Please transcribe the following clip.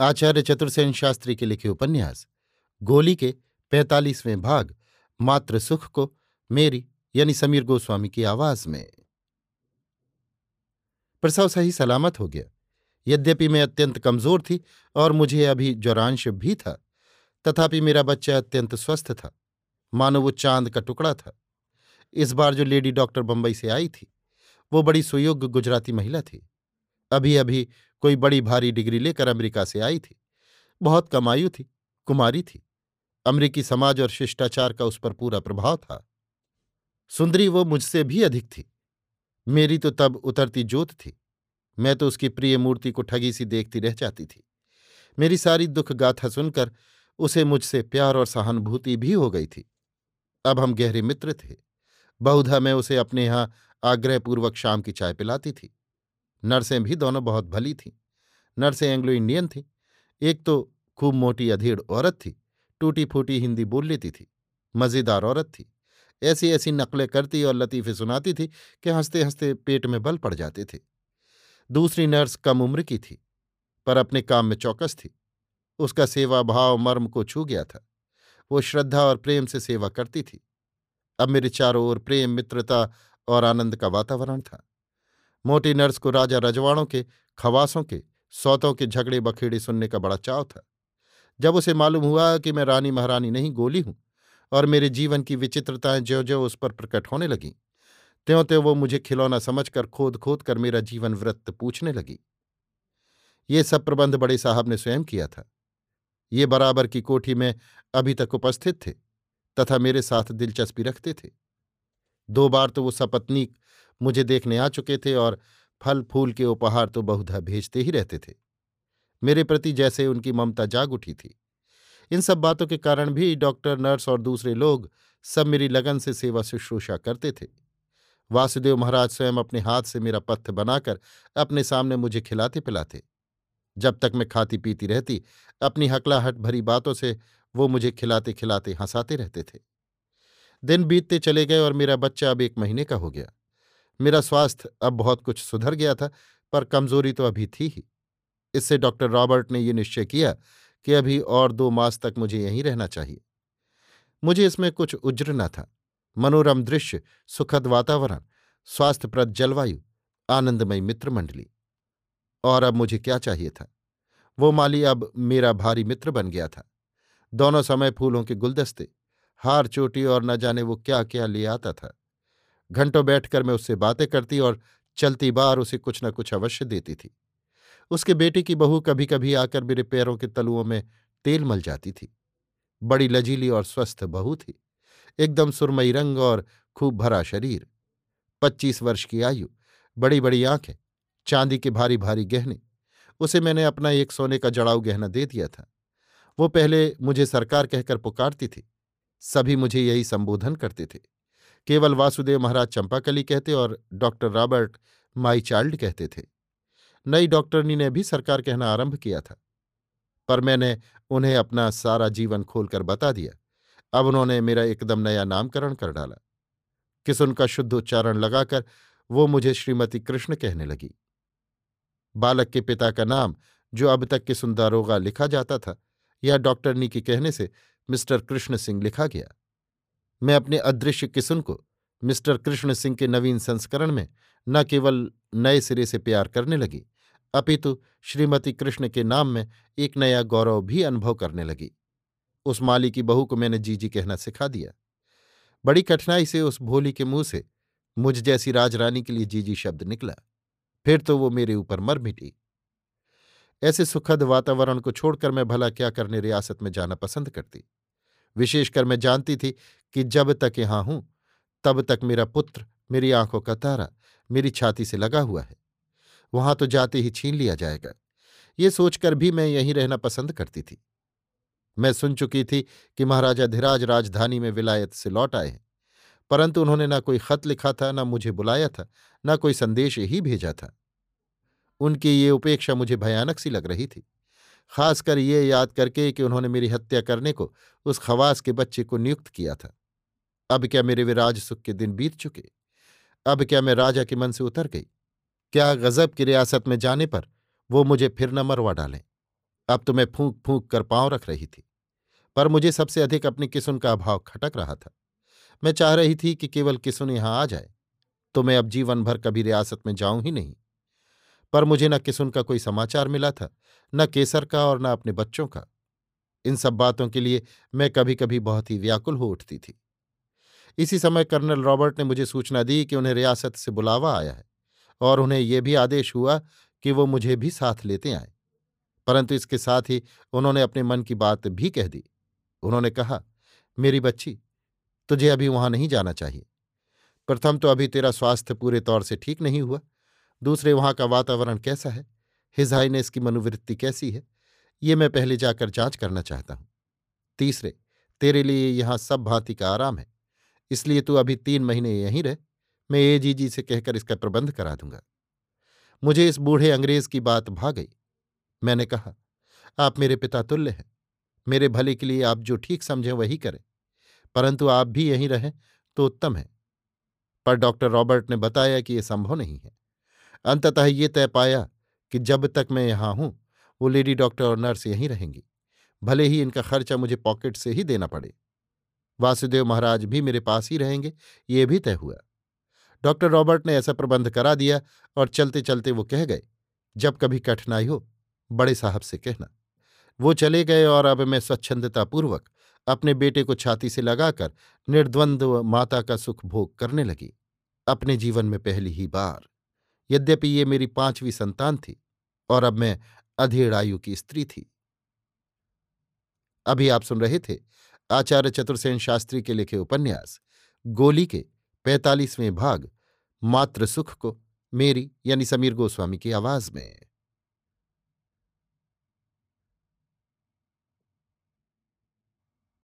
आचार्य चतुर्सेन शास्त्री के लिखे उपन्यास, गोली के पैंतालीसवें भाग, मात्र सुख को मेरी यानी समीर गोस्वामी की आवाज़ में। प्रसव सही सलामत हो गया। यद्यपि मैं अत्यंत कमज़ोर थी और मुझे अभी ज्वरांश भी था, तथापि मेरा बच्चा अत्यंत स्वस्थ था। मानो वो चाँद का टुकड़ा था। इस बार जो लेडी डॉक्टर बंबई से आई थी, वो बड़ी सुयोग्य गुजराती महिला थी। अभी अभी कोई बड़ी भारी डिग्री लेकर अमेरिका से आई थी। बहुत कमायु थी, कुमारी थी। अमरीकी समाज और शिष्टाचार का उस पर पूरा प्रभाव था। सुंदरी वो मुझसे भी अधिक थी। मेरी तो तब उतरती जोत थी। मैं तो उसकी प्रिय मूर्ति को ठगी सी देखती रह जाती थी। मेरी सारी दुख गाथा सुनकर उसे मुझसे प्यार और सहानुभूति भी हो गई थी। अब हम गहरे मित्र थे। बहुधा मैं उसे अपने यहाँ आग्रहपूर्वक शाम की चाय पिलाती थी। नर्सें भी दोनों बहुत भली थीं। नर्सें एंग्लो इंडियन थीं। एक तो खूब मोटी अधेड़ औरत थी टूटी फूटी हिंदी बोल लेती थी, मज़ेदार औरत थी। ऐसी ऐसी नकलें करती और लतीफ़े सुनाती थी कि हँसते हँसते पेट में बल पड़ जाते थे। दूसरी नर्स कम उम्र की थी, पर अपने काम में चौकस थी। उसका सेवा भाव मर्म को छू गया था। वो श्रद्धा और प्रेम से सेवा करती थी। अब मेरे चारों ओर प्रेम, मित्रता और आनंद का वातावरण था। मोटी नर्स को राजा रजवाड़ों के, खवासों के, सौतों के झगड़े बखेड़े सुनने का बड़ा चाव था। जब उसे मालूम हुआ कि मैं रानी महारानी नहीं गोली हूँ और मेरे जीवन की विचित्रताएँ ज्यो ज्यो उस पर प्रकट होने लगीं त्यों त्यों वो मुझे खिलौना समझकर खोद खोद कर मेरा जीवन वृत्त पूछने लगी। ये सब प्रबंध बड़े साहब ने स्वयं किया था। ये बराबर की कोठी में अभी तक उपस्थित थे तथा मेरे साथ दिलचस्पी रखते थे। दो बार तो वो सपत्नीक मुझे देखने आ चुके थे और फल फूल के उपहार तो बहुधा भेजते ही रहते थे। मेरे प्रति जैसे उनकी ममता जाग उठी थी। इन सब बातों के कारण भी डॉक्टर, नर्स और दूसरे लोग सब मेरी लगन से सेवा शुश्रूषा करते थे। वासुदेव महाराज स्वयं अपने हाथ से मेरा पथ्य बनाकर अपने सामने मुझे खिलाते पिलाते जब तक मैं खाती पीती रहती, अपनी हकलाहट भरी बातों से वो मुझे खिलाते खिलाते हंसाते रहते थे। दिन बीतते चले गए और मेरा बच्चा अब एक महीने का हो गया। मेरा स्वास्थ्य अब बहुत कुछ सुधर गया था, पर कमज़ोरी तो अभी थी ही। इससे डॉक्टर रॉबर्ट ने यह निश्चय किया कि अभी और दो मास तक मुझे यहीं रहना चाहिए। मुझे इसमें कुछ उज्र न था। मनोरम दृश्य, सुखद वातावरण, स्वास्थ्यप्रद जलवायु, आनंदमय मित्र मंडली और अब मुझे क्या चाहिए था? वो माली अब मेरा भारी मित्र बन गया था। दोनों समय फूलों के गुलदस्ते, हार चोटी और न जाने वो क्या क्या ले आता था। घंटों बैठकर मैं उससे बातें करती और चलती बार उसे कुछ न कुछ अवश्य देती थी। उसके बेटे की बहू कभी कभी आकर मेरे पैरों के तलुओं में तेल मल जाती थी। बड़ी लजीली और स्वस्थ बहू थी। एकदम सुरमई रंग और खूब भरा शरीर। पच्चीस वर्ष की आयु बड़ी बड़ी आँखें, चांदी के भारी भारी गहने। उसे मैंने अपना एक सोने का जड़ाऊ गहना दे दिया था। वो पहले मुझे सरकार कहकर पुकारती थी। सभी मुझे यही संबोधन करते थे। केवल वासुदेव महाराज चंपाकली कहते और डॉक्टर रॉबर्ट माई चाइल्ड कहते थे। नई डॉक्टरनी ने भी सरकार कहना आरंभ किया था। पर मैंने उन्हें अपना सारा जीवन खोलकर बता दिया। अब उन्होंने मेरा एकदम नया नामकरण कर डाला। किस उनका शुद्ध उच्चारण लगाकर वो मुझे श्रीमती कृष्ण कहने लगी। बालक के पिता का नाम जो अब तक के सुंदरोगा लिखा जाता था या डॉक्टरनी के कहने से मिस्टर कृष्ण सिंह लिखा गया। मैं अपने अदृश्य किसुन को मिस्टर कृष्ण सिंह के नवीन संस्करण में न केवल नए सिरे से प्यार करने लगी, अपितु श्रीमती कृष्ण के नाम में एक नया गौरव भी अनुभव करने लगी। उस माली की बहू को मैंने जीजी कहना सिखा दिया। बड़ी कठिनाई से उस भोली के मुँह से मुझ जैसी राजरानी के लिए जीजी शब्द निकला। फिर तो वो मेरे ऊपर मर मिटी। ऐसे सुखद वातावरण को छोड़कर मैं भला क्या करने रियासत में जाना पसंद करती। विशेषकर मैं जानती थी कि जब तक यहाँ हूँ, तब तक मेरा पुत्र मेरी आँखों का तारा मेरी छाती से लगा हुआ है। वहाँ तो जाते ही छीन लिया जाएगा। ये सोचकर भी मैं यहीं रहना पसंद करती थी। मैं सुन चुकी थी कि महाराजा धीराज राजधानी में विलायत से लौट आए हैं, परंतु उन्होंने न कोई खत लिखा था, न मुझे बुलाया था, न कोई संदेश ही भेजा था। उनकी ये उपेक्षा मुझे भयानक सी लग रही थी, खासकर ये याद करके कि उन्होंने मेरी हत्या करने को उस खवास के बच्चे को नियुक्त किया था। अब क्या मेरे विराज सुख के दिन बीत चुके? अब क्या मैं राजा के मन से उतर गई? क्या गजब की रियासत में जाने पर वो मुझे फिर न मरवा डालें? अब तो मैं फूंक फूंक कर पाँव रख रही थी, पर मुझे सबसे अधिक अपनी किसुन का अभाव खटक रहा था। मैं चाह रही थी कि केवल किसुन यहाँ आ जाए तो मैं अब जीवन भर कभी रियासत में जाऊँ ही नहीं। पर मुझे न किसुन का कोई समाचार मिला था, न केसर का और न अपने बच्चों का। इन सब बातों के लिए मैं कभी कभी बहुत ही व्याकुल हो उठती थी। इसी समय कर्नल रॉबर्ट ने मुझे सूचना दी कि उन्हें रियासत से बुलावा आया है और उन्हें यह भी आदेश हुआ कि वो मुझे भी साथ लेते आए। परंतु इसके साथ ही उन्होंने अपने मन की बात भी कह दी। उन्होंने कहा, मेरी बच्ची, तुझे अभी वहाँ नहीं जाना चाहिए। प्रथम तो अभी तेरा स्वास्थ्य पूरे तौर से ठीक नहीं हुआ। दूसरे, वहाँ का वातावरण कैसा है? हिजाइनेस की मनोवृत्ति कैसी है? ये मैं पहले जाकर जाँच करना चाहता हूँ। तीसरे, तेरे लिए यहाँ सब भांति का आराम है। इसलिए तू अभी तीन महीने यहीं रह, मैं ए जी एजीजी से कहकर इसका प्रबंध करा दूँगा। मुझे इस बूढ़े अंग्रेज़ की बात भा गई। मैंने कहा, आप मेरे पिता तुल्य हैं। मेरे भले के लिए आप जो ठीक समझें वही करें। परंतु आप भी यहीं रहें तो उत्तम है। पर डॉक्टर रॉबर्ट ने बताया कि यह संभव नहीं है। अंततः ये तय पाया कि जब तक मैं यहाँ हूँ, वो लेडी डॉक्टर और नर्स यहीं रहेंगी। भले ही इनका खर्चा मुझे पॉकेट से ही देना पड़े। वासुदेव महाराज भी मेरे पास ही रहेंगे, ये भी तय हुआ। डॉक्टर रॉबर्ट ने ऐसा प्रबंध करा दिया और चलते चलते वो कह गए, जब कभी कठिनाई हो, बड़े साहब से कहना। वो चले गए और अब मैं स्वच्छंदतापूर्वक अपने बेटे को छाती से लगाकर निर्द्वंद्व माता का सुख भोग करने लगी। अपने जीवन में पहली ही बार, यद्यपि ये मेरी पांचवी संतान थी और अब मैं अधेड़ आयु की स्त्री थी। अभी आप सुन रहे थे आचार्य चतुर्सेन शास्त्री के लिखे उपन्यास, गोली के पैंतालीसवें भाग मात्र सुख को, मेरी यानी समीर गोस्वामी की आवाज़ में।